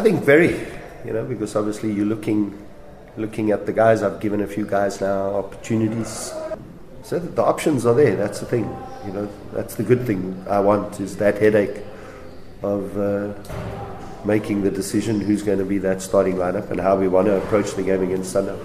I think very, you know, because obviously you're looking looking at the guys. I've given a few guys now opportunities. So the options are there. That's the thing. You know, that's the good thing I want is that headache of uh, making the decision who's going to be that starting lineup and how we want to approach the game against Sundowns.